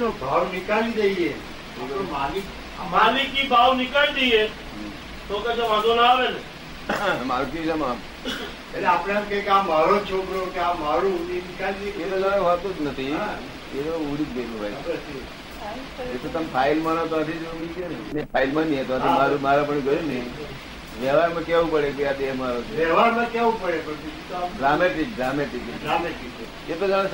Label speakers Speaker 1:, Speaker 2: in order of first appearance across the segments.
Speaker 1: નો ભાવ નીકાળી દઈએ. માલિક
Speaker 2: માલિકી ભાવ નીકાળી દઈએ. તો કે વાંધો ના આવે ને.
Speaker 3: માલકી જમા
Speaker 1: એટલે આપણે એમ કે આ મારો છોકરો કે આ મારું એ નીકાળી
Speaker 3: એ તો
Speaker 1: દઈએ
Speaker 3: હોતું જ નથી. એ તો ઉડી જ ગયેલું ભાઈ એ તો તમે ફાઇલમાં તો ઉડી ગયો ને. ફાઇલમાં નહીં તો મારું મારા પણ ગયું ને વ્યવહારમાં કેવું પડે કે આ દેહ મારો છે?
Speaker 1: વ્યવહારમાં કેવું પડે? આમ
Speaker 3: ડ્રામેટિક ડ્રામેટિક એ તો જાણે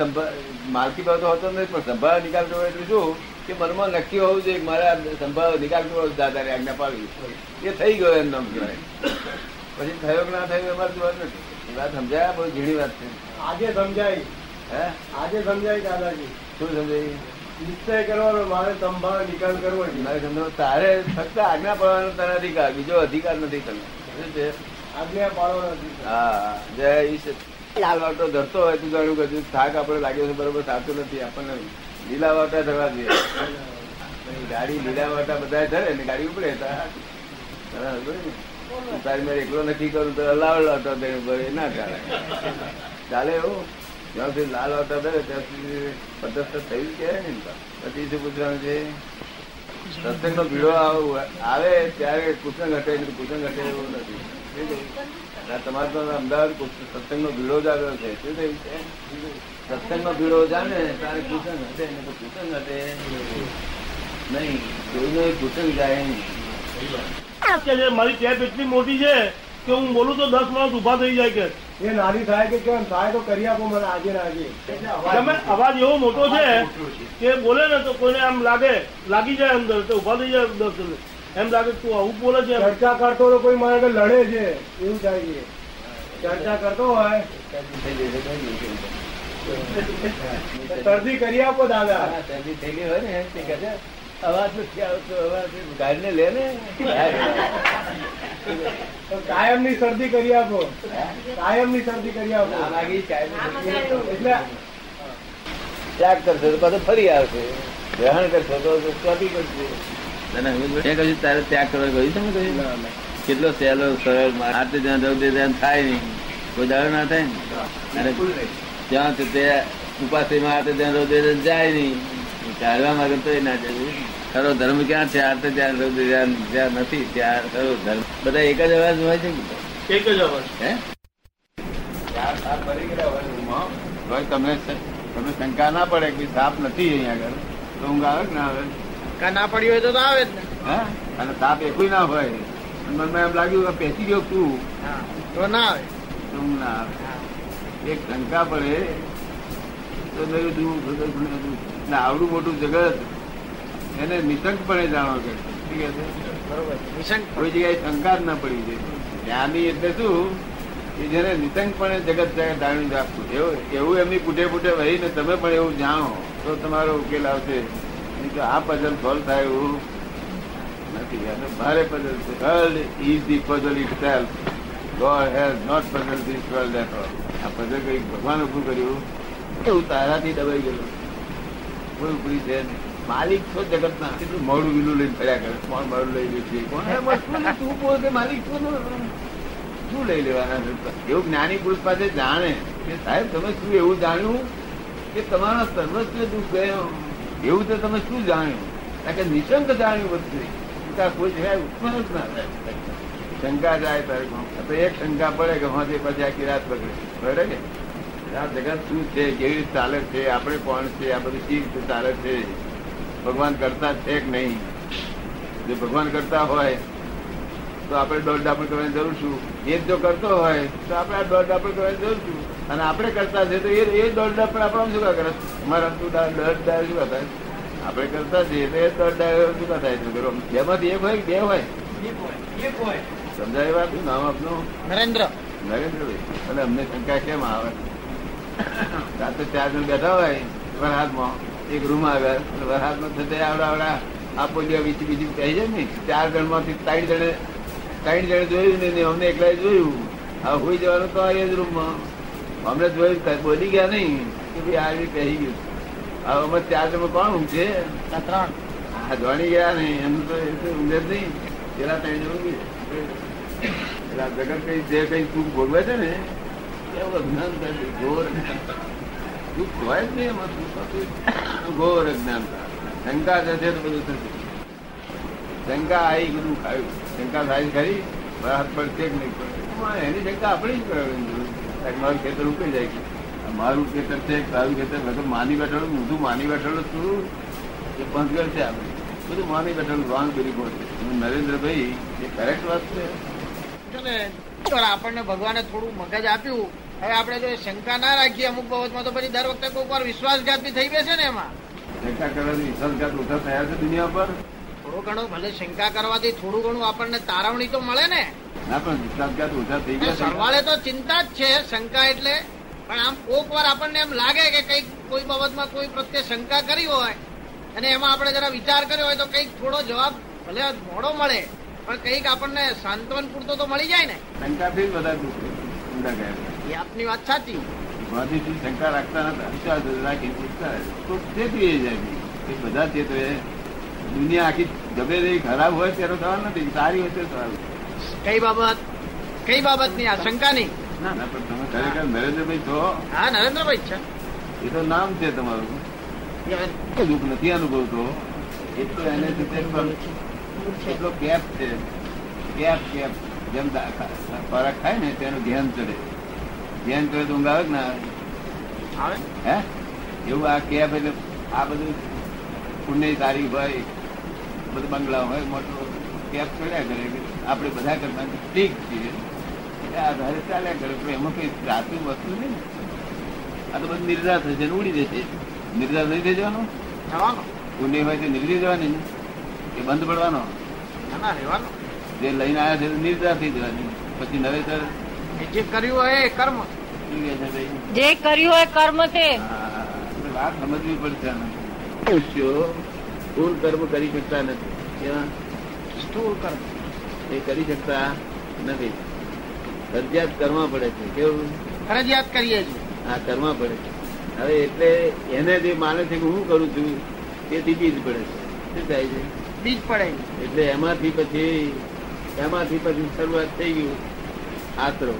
Speaker 3: માલકી ભાવ તો હોતો નથી પણ સંભાળ નિકાલ કરવો એટલે શું? કે મનમાં નક્કી હોવું જોઈએ મારે આ સંભાવ નિકાલ કરવો છે દાદાને આજ્ઞા પાડવી એ થઈ ગયો એમ નામ કહેવાય. પછી થયો કે ના થયો એમાં જોવા નથી. વાત સમજાય? બહુ ઝીણી વાત છે.
Speaker 1: આજે સમજાય.
Speaker 3: હે?
Speaker 1: આજે સમજાય દાદાજી.
Speaker 3: શું સમજાય?
Speaker 1: નિશ્ચય કરવાનો મારે સંભાળ નિકાલ કરવો છે.
Speaker 3: તારે ફક્ત આજ્ઞા પાડવાનો તારા અધિકાર બીજો અધિકાર નથી તમે શું છે?
Speaker 1: આજ્ઞા પાડવાનો
Speaker 3: હા જય ઈશ્વર ધરતો હોય તું જાણ્યું કે થાક આપણે લાગ્યો છે બરોબર થતું નથી આપણને લીલા વાટા થવા જોઈએ ગાડી લીલા વાટા બધા ધરે ને ગાડી ઉપડે તારી મેં એકલો નક્કી કરું તો અલાવ લાવતો ના ચાલે. ચાલે એવું? જ્યાં સુધી લાલ વાતા ધરે ત્યાં સુધી પદ્ધત થયું કે પછી શું પૂછવાનું છે સત્સંગ નો ભીડો આવે ત્યારે કુસંગ હટે કુસંગ હટે એવું નથી. તમારે અમદાવાદ સત્સંગ નો ભીડો જ આવ્યો છે. શું થયું છે સત્સંગ નો ભીડો જાણે તારે કુસંગ હટે ને કુસંગ હટે નહીં. કોઈનો કુસંગ જાય નહીં.
Speaker 2: મારી ટેપ એટલી મોટી છે કે હું બોલું તો દસ માણસ ઊભા થઈ જાય કે
Speaker 1: એ નાની થાય કે કેમ? થાય તો કરી આપો મને આજે આજે.
Speaker 2: તમે અવાજ એવો મોટો છે કે બોલે ને તો કોઈને આમ લાગે લાગી જાય અંદર તો ઊભા થઈ જાય દસ એમ લાગે તું આવું બોલે છે એમ.
Speaker 1: ચર્ચા કરતો તો કોઈ મારે લડે છે. એવું થાય છે. ચર્ચા કરતો હોય. શરદી કરી આપો દાદા.
Speaker 3: શરદી થયેલી હોય ને છે, અવાજ નથી આવતો અવાજ ગાડીને લે ને.
Speaker 1: કાયમની શરદી કરી આપો. કાયમની શરદી કરી આપો. એટલે
Speaker 3: ત્યાગ કરશો તો પાછો ફરી આવશે. ગ્રહણ કરશો તો સ્વાદી કરશે મેં તારે ત્યાગ કરવા કહ્યું તમે? કહ્યું કેટલો સહેલો સરળ આટલે જ્યાં રૌદ્ર ધ્યાન થાય નહીં. કોઈ દાડો ના થાય ને? ત્યાં તે આટલે હાથે જ્યાં રૌદ્ર ધ્યાન જાય નહીં. કાઢવા માંગે તો ના જાય ખરો ધર્મ ક્યાં છે? હાથે જ્યાં રૌદ્ર ધ્યાન જ્યાં નથી ત્યાં ખરો ધર્મ. બધા એક જ અવાજ હોય છે ને?
Speaker 2: એક જ અવાજ.
Speaker 3: હે? તમને તમને શંકા ના પડે કે સાપ નથી અહીંયા આગળ. તો ઊંઘ આવે કે ના આવે?
Speaker 1: ના પડી હોય તો આવે જ ને.
Speaker 3: હે? અને સાપ એકુય ના હોય અને મનમાં એમ લાગ્યું કે પેસી ગયો તું?
Speaker 1: તો ના આવે.
Speaker 3: તો ઊંઘ ના આવે. એક શંકા પડે તો નવું જુઓ, બધું બધું. ને આવડું મોટું જગત એને નિશંકપણે જાણો કે કોઈ જગ્યાએ શંકા જ ના પડી જાય. જ્ઞાની એટલે શું? કે જેને નિશંકપણે જગત જાણી રાખવું એવું એવું એમની પૂઠે વહી વહીને તમે પણ એવું જાણો તો તમારો ઉકેલ આવશે. તો આ પઝલ સોલ્વ થાય એવું નથી. ભારે પઝલ છે. World is the puzzle itself God has not puzzle this world at all આ પઝલ કઈ ભગવાન ઉભું કર્યું. એવું તારાથી દબાઈ ગયેલું કોઈ ઉપરી છે. માલિક છો જગત ના કેટલું મોડું વીલું લઈને ફર્યા કરે? કોણ મોડું લઈ લે છે? કોણ? તું પોતે માલિક છો ને? શું લઈ લેવાના એવું જ્ઞાની પુરુષ પાસે જાણે કે સાહેબ તમે શું એવું જાણ્યું કે તમારા સર્વસ્વ દુઃખ ગયો? એવું તો તમે શું જાણ્યું? કારણ કે નિશંક જાણ્યું બધું. શંકા કોઈ જગ્યાએ ઉત્પન્ન જ ના થાય. શંકા જાય તારે એક શંકા પડે કે હા તે પછી આખી રાત બગડે. બગડે કે આ જગત શું છે કેવી રીતે ચાલે છે આપણે કોણ છે આ બધું કેવી રીતે ચાલે છે ભગવાન કરતા છે કે નહીં? જો ભગવાન કરતા હોય તો આપણે દોઢ ડાપણ કરવાની જરૂર છું એ જ જો કરતો હોય તો આપણે આ દોઢ ડાપણ કરવાની જરૂર છું અને આપણે કરતા છે તો એ એ દોઢ ડાપણ આપણે શું કા કરે? અમારા તું દોઢ ડાળ શું થાય? આપણે કરતા છીએ તો એ દોઢ ડાળ શું થાય? છે કરો. બેમાંથી એક હોય બે હોય? સમજાય વાત? શું નામ આપનું?
Speaker 1: નરેન્દ્ર.
Speaker 3: નરેન્દ્રભાઈ. અને અમને શંકા કેમ આવે? રાતે ચાર જણ બેઠા હોય વરહાદમાં એક રૂમ આવ્યા વરહાદમાં થતે આવડા આવડા આપો જે બીજી બીજી કહી જાય ને ચાર જણમાંથી ત્રણ જણે ત્રણ જણે જોયું ને અમને એકલા જોયું. હવે હોઈ જવાનું તો એ જ રૂમમાં અમને જોયું બોલી ગયા નહીં કે ભાઈ આ રીતે કહી ગયું. હવે અમે ચાર જણ કોણ ઊંઘે?
Speaker 1: ત્રણ.
Speaker 3: ધોણી ગયા નહીં એમનું તો એ તો ઊંઘે જ નહીં. પેલા ત્રણ જણ ઊંઘી. પેલા જગત કઈ જે કઈ સુખ ભોગવે છે ને એવું અજ્ઞાન થાય ઘોર. દુઃખ હોય જ નહીં અજ્ઞાનતા શંકા જશે તો બધું થશે. શંકા આવી બધું ખાયું. શંકા થાય ખરી? હાથ પડશે કે નહીં? પડે એની શંકા આપણે જ કરવાની જરૂર છે. કારણ કે મારું ખેતર ઉકેલી જાય છે. મારું ખેતર છે, તારું ખેતર. વગર માની બેઠેલું ઊંધું માની બેઠેલું છું. એ પંચગઢ છે આપણે. બધું માની બેઠેલું રોંગ બિલીફો છે નરેન્દ્રભાઈ, એ કરેક્ટ વાત છે.
Speaker 4: છે પણ આપણને ભગવાને થોડું મગજ આપ્યું. હવે આપણે જો શંકા ના રાખીએ અમુક બાબતમાં તો પછી દર વખતે કોઈક વાર વિશ્વાસઘાત બી થઈ બેસે ને એમાં.
Speaker 3: શંકા કરવાથી વિશ્વાસઘાત ઓછા થયા છે દુનિયા પર?
Speaker 4: થોડું ઘણું ભલે શંકા કરવાથી થોડું ઘણું આપણને તારવણી તો મળે ને.
Speaker 3: ના પણ વિશ્વાસઘાત ઓછા થઈ ગયા
Speaker 4: સરવાળે તો ચિંતા જ છે શંકા એટલે. પણ આમ કોક વાર આપણને એમ લાગે કે કંઈક કોઈ બાબતમાં કોઈ પ્રત્યે શંકા કરી હોય અને એમાં આપણે જરા વિચાર કર્યો હોય તો કંઈક થોડો જવાબ ભલે મોડો મળે પણ કંઈક આપણને સાંત્વન પૂરતો તો મળી જાય ને.
Speaker 3: શંકાથી જ બધા ઊંડા ગયા
Speaker 4: એ આપની વાત સાચી.
Speaker 3: ગાંધીજી શંકા રાખતા નતા. વિશ્વાસ રાખી પૂછતા તો ચેતવી જાય એ બધા ચેતવે દુનિયા આખી ગમે તે ખરાબ હોય તેનો સવાલ નથી. સારી હોય ત્યારે સવાલ
Speaker 4: કઈ બાબત? કઈ બાબતની? આ નહીં
Speaker 3: ના ના પણ તમે ખરેખર નરેન્દ્રભાઈ છો.
Speaker 4: હા નરેન્દ્રભાઈ છે.
Speaker 3: એ તો નામ છે તમારું. દુઃખ નથી અનુભવતો. એટલું એને લીધે પણ એટલો કેપ છે. કેપ કેપ. જેમ ખોરાક ખાય ને તેનું ધ્યાન ચડે. ધ્યાન ચડે તો ઊંઘ આવે કે ના આવે? હે? એવું આ કેપ એટલે આ બધું પુણ્ય તારી હોય બધું બંગલા હોય મોટો કેપ ચડ્યા કરે આપણે બધા કરતા ઠીક છીએ. એટલે આ ધારે ચાલ્યા કરે પણ એમાં કઈ રાતું વસ્તુ નહીં ને. આ તો બધું નિર્ધાર થશે ને ઉડી જશે. નિર્ધાર નહીં થઈ જવાનો? પુણ્ય હોય તો નીકળી જવાની ને. એ બંધ પડવાનો?
Speaker 4: ના ના રહેવાનો.
Speaker 3: જે લઈને આવ્યા છે નિર્ધાર થઈ જવાની. પછી નવેસર
Speaker 4: જે કર્યું હોય એ કર્મ.
Speaker 5: જે કર્યું હોય કર્મ
Speaker 3: છે. વાત સમજવી પડશે સ્થૂળ કર્મ કરી શકતા નથી?
Speaker 4: સ્થૂળ કર્મ.
Speaker 3: એ કરી શકતા નથી. ફરજિયાત કરવા પડે છે. કેવું?
Speaker 4: ફરજિયાત કરીએ છીએ.
Speaker 3: હા કરવા પડે છે. હવે એટલે એને જે માને છે કે હું કરું છું તેથી બીજ પડે છે. શું થાય છે?
Speaker 4: બીજ પડે
Speaker 3: એટલે એમાંથી પછી એમાંથી પછી શરૂઆત થઈ ગયું. આશ્રવ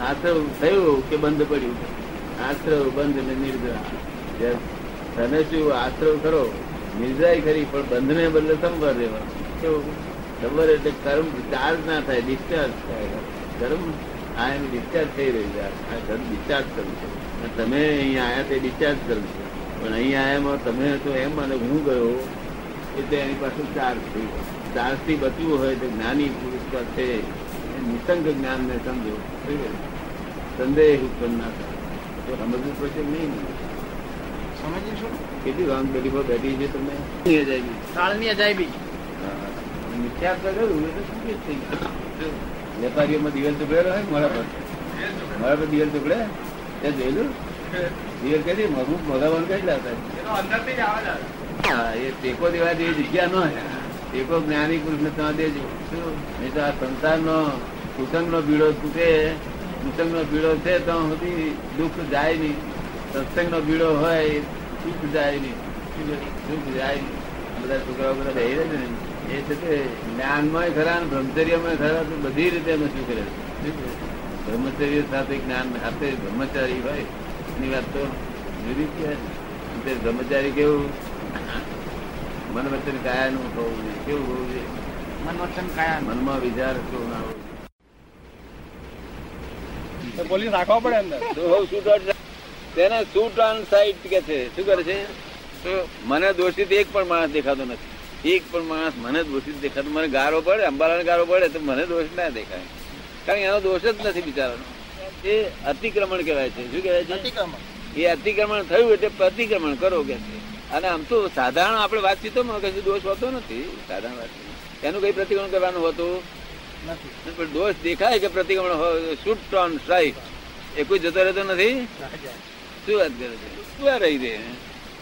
Speaker 3: આશ્રવ થયું કે બંધ પડ્યું? આશ્રવ બંધ ને નિર્જરા. તમે શું આશ્રવ કરો નિર્જરાય ખરી, પણ બંધને બદલે સંભર રહેવા. કેવું? સંવર એટલે કર્મ ચાર્જ ના થાય ડિસ્ચાર્જ થાય. કર્મ, આ એમ ડિસ્ચાર્જ થઈ રહ્યું છે. આ કર્મ ડિસ્ચાર્જ કરવું છે. તમે અહીંયા આયા તે ડિસ્ચાર્જ કરવું છે. પણ અહીંયા આયામાં તમે તો એમ અને હું ગયો, એટલે એની પાસે ચાર્જ થઈ ગયો. ચાર્જ બચવું હોય તો જ્ઞાની પુરુષ પર છે નિસંગ જ્ઞાન ને સમજો સંદેહ ઉત્પન્ન ના થાય. સમજવું પડશે નહીં
Speaker 4: સમજીશું
Speaker 3: કેટલી રોંગ બલીફો બેઠી છે તમને?
Speaker 4: કાળની અજાયબી.
Speaker 3: મિથ્યા થઈ ગયો. વેપારીઓમાં દિવેલ ટુકડેલો હોય મારા પર? મારા પર દિવેલ ચૂકડે તે જોયેલું? દિવેલ કઈ મગું મોગાવાનું કઈ લાવતા? હા એ ટેકો દેવા જેવી જગ્યા ન હોય. ટેકો જ્ઞાની પુરુષ ને ત્યાં દેજો. નહીં તો આ સંસારનો કુસંગ નો બીડો તૂટે કુસંગ નો બીડો છે તો સુધી દુઃખ જાય નહીં. સત્સંગ નો બીડો હોય સુખ જાય નહીં. સુખ જાય નહીં. બધા છોકરાઓ બધા રહી રહે છે ને. એ છે તે જ્ઞાનમાં ખરા ને બ્રહ્મચર્યમાં ખરા તો બધી રીતે અમે શું કરે બ્રહ્મચર્ય સાથે જ્ઞાન સાથે બ્રહ્મચારી હોય. એની વાત તો જુદી છે. તે બ્રહ્મચારી કેવું? મન વચન કાયાનું થવું જોઈએ. કેવું હોવું જોઈએ?
Speaker 4: મન વચન કાયા
Speaker 3: મનમાં વિચાર તો ના હોય?
Speaker 1: પોલીસ રાખવા પડે અંદર.
Speaker 3: તેને શૂટ ઓન સાઈટ કે છે? શું કરે છે? મને દોષિત એક પણ માણસ દેખાતો નથી. એક પણ માણસ મને દોષિત દેખાતો મને ગારો પડે અંબાલાને ગારો પડે તો મને દોષ ના દેખાય. કારણ કે એનો દોષ જ નથી બિચારાનો. એ અતિક્રમણ કહેવાય છે. શું કહેવાય છે?
Speaker 4: અતિક્રમણ.
Speaker 3: એ અતિક્રમણ થયું એટલે પ્રતિક્રમણ કરો કે છે. અને આમ તો સાધારણ આપણે વાતચીતોમાં કશું દોષ હોતો નથી. સાધારણ વાતચીત એનું કઈ પ્રતિક્રમણ કરવાનું હોતું
Speaker 4: નથી.
Speaker 3: પણ દોષ દેખાય કે પ્રતિક્રમણ શૂટ ઓન સ્ટ્રાઇક એ કોઈ જતો રહેતો નથી? શું વાત કરે છે? શું રહી દે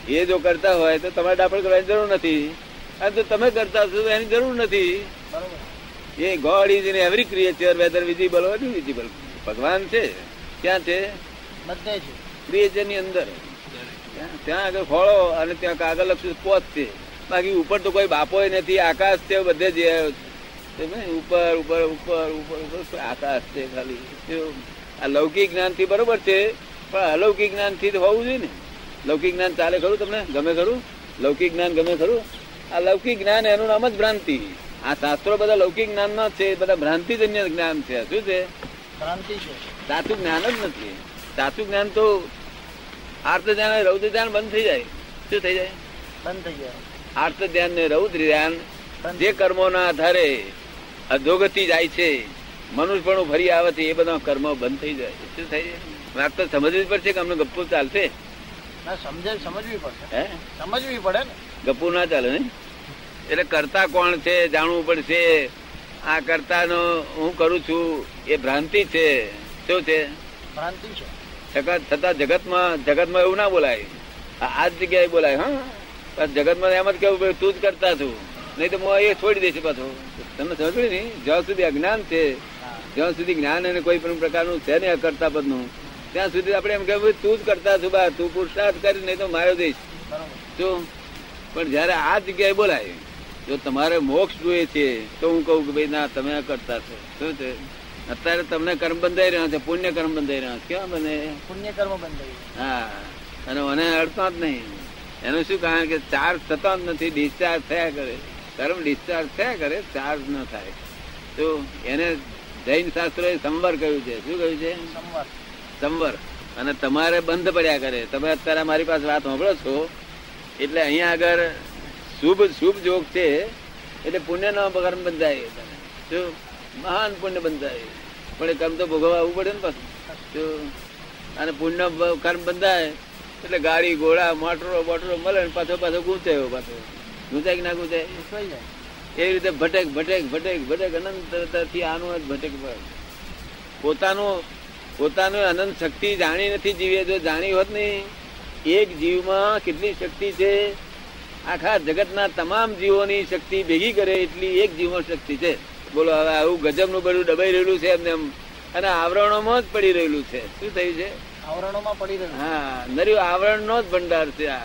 Speaker 3: એ જો કરતા હોય તો તમારે ડાપણ કરવાની જરૂર નથી. અને જો તમે કરતા હશો તો એની જરૂર નથી. એ God is in every creature whether visible હોય વિઝિબલ ભગવાન છે. ક્યાં છે?
Speaker 4: બધે છે.
Speaker 3: ક્રિએચરની અંદર. ત્યાં- આગળ ખોળો અને ત્યાં કાગળ લખશું પોત છે. બાકી ઉપર તો કોઈ બાપો નથી આકાશ છે બધે જ ઉપર ઉપર ઉપર ઉપર ઉપર આકાશ છે ખાલી. આ લૌકિક જ્ઞાનથી બરોબર છે પણ અલૌકિક જ્ઞાનથી તો હોવું જોઈએ ને. લૌકિક જ્ઞાન ચાલે ખરું તમને? ગમે ખરું? લૌકિક જ્ઞાન ગમે ખરું? આ લૌકિક જ્ઞાન એનું નામ જ ભ્રાંતિ. આ શાસ્ત્રો બધા લૌકિક જ્ઞાનમાં જ છે બધા ભ્રાંતિજન્ય જ્ઞાન છે. શું છે?
Speaker 4: ભ્રાંતિ છે.
Speaker 3: સાચું જ્ઞાન જ નથી. સાચું જ્ઞાન તો આર્ત ધ્યાન રૌદ્ર ધ્યાન બંધ થઈ જાય. શું થઈ જાય?
Speaker 4: બંધ થઈ જાય.
Speaker 3: આર્ત ધ્યાન ને રૌદ્ર ધ્યાન જે કર્મોના આધારે અધોગતિ જાય છે મનુષ્યપણું ફરી આવે છે એ બધા કર્મો બંધ થઈ જાય શું થઈ જાય? વાત તો સમજવી જ પડશે કે અમને ગપ્પુ ચાલશે?
Speaker 4: ના સમજે સમજવી પડશે.
Speaker 3: હે?
Speaker 4: સમજવી પડે ને.
Speaker 3: ગપ્પુ ના ચાલે ને? એટલે કરતા કોણ છે જાણવું પડશે. આ કરતાનો હું કરું છું એ ભ્રાંતિ છે. શું છે?
Speaker 4: ભ્રાંતિ છે.
Speaker 3: છતાં જગતમાં જગતમાં એવું ના બોલાય. આ જ જગ્યાએ બોલાય, હા? જગતમાં એમ જ કેવું તું જ કરતા છું. નહીં તો હું એ છોડી દઈશ પાછો. તમને સમજ્યું ને? જ્યાં સુધી અજ્ઞાન છે, જ્યાં સુધી જ્ઞાન અને કોઈ પણ પ્રકારનું છે ને કરતા પદનું, ત્યાં સુધી આપણે એમ કહેવું તું જ કરતા છું, બા. તું પુરુષાર્થ કરી, નહીં તો માર્યો દઈશ. શું? પણ જયારે આ જગ્યાએ બોલાય, જો તમારે મોક્ષ જોઈએ છે, તો હું કહું કે ભાઈ ના, તમે આ કરતા છો. શું છે? અત્યારે તમને કર્મ બંધાઈ રહ્યા છે પુણ્ય કર્મ બંધાઈ રહ્યા છે. કેવા બને?
Speaker 4: પુણ્ય કર્મ બંધાઈ
Speaker 3: હા. અને મને અડતો જ નહીં. એનું શું કારણ કે ચાર્જ થતો જ નથી ડિસ્ચાર્જ થયા કરે. કર્મ ડિસ્ચાર્જ થયા કરે ચાર્જ ન થાય. તો એને જૈન શાસ્ત્રોએ સંવર કહ્યું છે. શું કહ્યું છે?
Speaker 4: સંવર.
Speaker 3: સંવર. અને તમારે બંધ પડ્યા કરે. તમે અત્યારે મારી પાસે વાત સાંભળો છો. એટલે અહીંયા આગળ શુભ શુભ જોગ છે. એટલે પુણ્ય નો કર્મ બંધાય શું? મહાન પુણ્ય બંધાય પણ એ કર્મ તો ભોગવવા આવવું પડે ને પાછું. અને પુણ્ય કર્મ બંધાય એટલે ગાડી ઘોડા મોટરો બોટરો મળે ને પાછો પાછો ગૂંચાયો પાછો. ગૂંચાય કે ના ગુંચાય એ રીતે ભટેક ભટેક ભટેક ભટેક અનંતથી આનું જ ભટેક. પોતાનું પોતાનું અનંત શક્તિ જાણી નથી જીવે જો જાણી હોત ને એક જીવમાં કેટલી શક્તિ છે? આખા જગતના તમામ જીવોની શક્તિ ભેગી કરે એટલી એક જીવમાં શક્તિ છે. બોલો હવે આવું ગજબનું બધું દબાઈ રહેલું છે એમને એમ. અને આવરણોમાં જ પડી રહેલું છે. શું થયું છે?
Speaker 4: આવરણોમાં પડી રહ્યું
Speaker 3: હા નર્યું આવરણનો જ ભંડાર છે આ.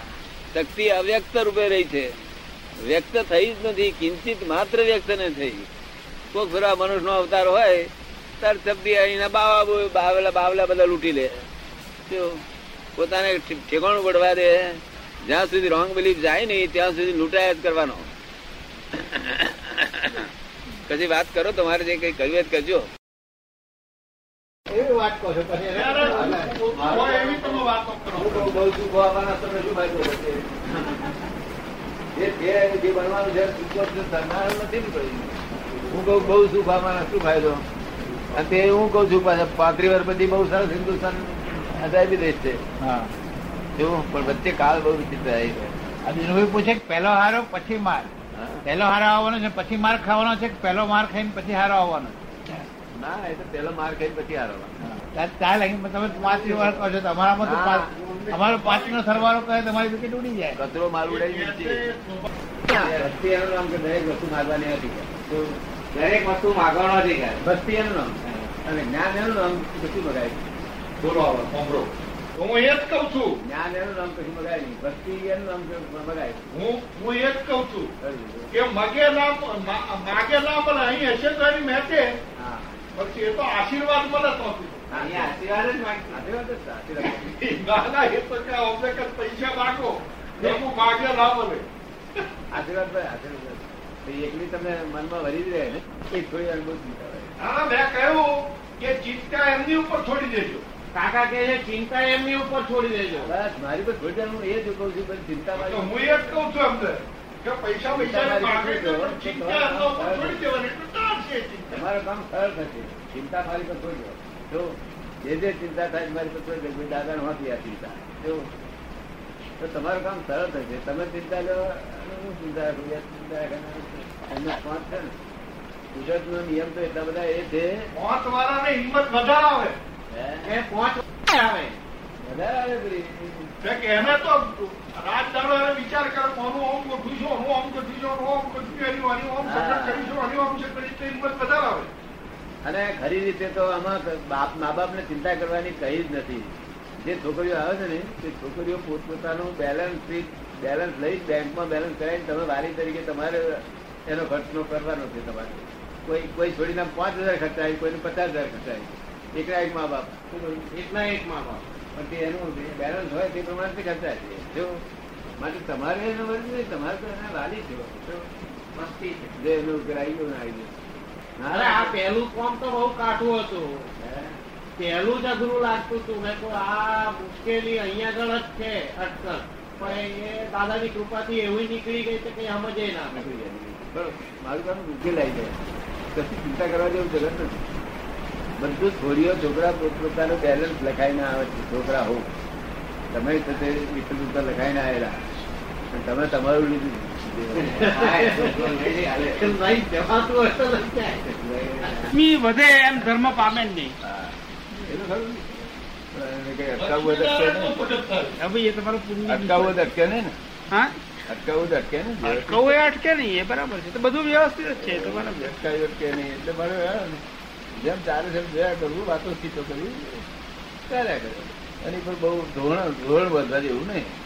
Speaker 3: શક્તિ અવ્યક્ત રૂપે રહી છે. વ્યક્ત થઈ જ નથી કિંચિત માત્ર વ્યક્ત ન થઈ. કોક ફેરા મનુષ્ય નો અવતાર હોય તાર શબ્દી અહીંના બાવા બાવલા બાવલા બધા લૂંટી લે. પોતાને ઠેકાણું પડવા દે. જ્યાં સુધી રોંગ બિલીફ જાય નહીં ત્યાં સુધી લૂંટાયા જ કરવાનો. કશી વાત કરો તમારે જે કઈ કરવી કરજો.
Speaker 4: પછી
Speaker 3: બહુ શું જે જે હું કહું બહુ સુખ શું ફાયદો અને તે હું કઉ છું પાછા પાંત્રી વર્ષ પછી બહુ સરસ હિન્દુસ્તાન અજાયબી દેશ છે.
Speaker 1: હા.
Speaker 3: શું પણ વચ્ચે કાલ બહુ વિચિત્ર આવી ગયો.
Speaker 1: આ દિનુભાઈ પૂછે કે પહેલો હારો પછી માર? પહેલો હારો આવવાનો છે પછી માર ખાવાનો છે પહેલો માર ખાઈને પછી હારો આવવાનો છે.
Speaker 3: ના એ તો પેલો માર ખાઈ પછી હારો
Speaker 1: તમે પાંચ વાર કહો છો અમારામાં તો અમારો પાંચ નો સરવાળો કહે તમારી વિકેટ ઉડી જાય.
Speaker 3: કચરો માર ઉડાવી. ભક્તિ એનું નામ કે દરેક વસ્તુ માગવાની હતી. તો દરેક વસ્તુ માગવાનો અધિકાર. ભક્તિ એનું નામ. અને જ્ઞાન એનું નામ કશું મગાય
Speaker 2: બોલો આવો તો હું એ જ કઉ છું.
Speaker 3: જ્ઞાન એનું નામ કશું મગાય નહીં. ભક્તિ એનું નામ કે મગાય
Speaker 2: હું હું એ જ કઉ છું કે મગે ના માગે ના પણ અહીં હશે તો એની
Speaker 3: મેચે
Speaker 2: પછી એ તો આશીર્વાદ મળે તો
Speaker 3: આશીર્વાદ જ આશીર્વાદ.
Speaker 2: ના ના એ તો કે અમને કે પૈસા માગો. એવું માગે ના મળે.
Speaker 3: આશીર્વાદ ભાઈ, આશીર્વાદ. એકલી તમને મનમાં ભરી રહે ને? એ થોડી હોય.
Speaker 2: હા મેં કહ્યું કે ચિંતા એમની ઉપર છોડી દેજો.
Speaker 1: કાકા કે છે ચિંતા એમની ઉપર છોડી દેજો.
Speaker 3: બસ મારી પર છોડી દેવાનું એ જ કહું છું પણ ચિંતા મારી
Speaker 2: હું એ જ કહું છું અમને કે પૈસા પૈસા
Speaker 3: તમારું કામ સરળ થશે. ચિંતા મારી પર છોડી દો. જો જે જે ચિંતા થાય મારી પર છોડી દો. દાદા ને હોતી આ ચિંતા. જો તો તમારું કામ સરળ થશે. તમે ચિંતા લો હું ચિંતા ચિંતા એમને એમનો પાંચ છે ને. કુદરત નો નિયમ તો એટલા બધા એ છે.
Speaker 2: પાંચ વાળાને હિંમત વધારે આવે?
Speaker 1: એ પાંચ આવે?
Speaker 3: આવે
Speaker 2: એને તો વિચાર કરે ગોઠવું છું ગોઠવું છું કરી હિંમત વધારે આવે.
Speaker 3: અને ખરી રીતે તો આમાં બાપ મા બાપ ને ચિંતા કરવાની કઈ જ નથી. જે છોકરીઓ આવે છે ને તે છોકરીઓ પોતપોતાનું બેલેન્સ બેલેન્સ લઈ બેંકમાં બેલેન્સ કરાવીને તમે વારી તરીકે તમારે એનો ખર્ચનો કરવાનો છે તમારે. કોઈ કોઈ છોડીને પાંચ હજાર ખર્ચાય કોઈને પચાસ હજાર ખર્ચાય. એકલા એક મા બાપ. એકલા
Speaker 1: એકના એક માં બાપ.
Speaker 3: પણ તે એનું બેલેન્સ હોય તે પ્રમાણે તે ખર્ચાય છે જો માટે તમારે એનો વર્ગ નહીં તમારે તો એના વાલી છે તો
Speaker 6: મસ્તી.
Speaker 3: જે એનું ગ્રાહી ગયું આવી ગયું
Speaker 6: અરે આ પહેલું કોમ તો બહુ કાઠું હતું? પહેલું જ અઘરું લાગતું હતું. મેં તો આ મુશ્કેલી અહીંયા આગળ જ છે અટકલ. પણ એ દાદાની કૃપાથી એવી નીકળી ગઈ છે કે સમજે ના
Speaker 3: નીકળી. બરોબર. મારું કામ ઉકેલાઈ જાય. કશું ચિંતા કરવા જેવું જગત નથી. બધું છોડીઓ છોકરા પોતપોતાનું બેલેન્સ લખાઈને આવે છે છોકરા હો તમે સાથે વિઠ્ઠલ લખાઈને આવેલા. તમે તમારું લીધું.
Speaker 7: વધે એમ ધર્મ પામે જ નહીં.
Speaker 3: અટકાવવું અટકે નહીં. અટકાવવું ને.
Speaker 7: હા?
Speaker 3: અટકાવવું અટકે નહીં.
Speaker 7: અટકવું એ અટકે નહીં એ બરાબર છે. તો બધું વ્યવસ્થિત જ છે તો બરાબર.
Speaker 3: અટકાવી અટકે નહીં એટલે મારે જેમ ચાલે છે જોયા કરવું વાતો ચીતો કરવી કર્યા કરે. એની પર બહુ ધોરણ ધોરણ વધવા જેવું નહીં.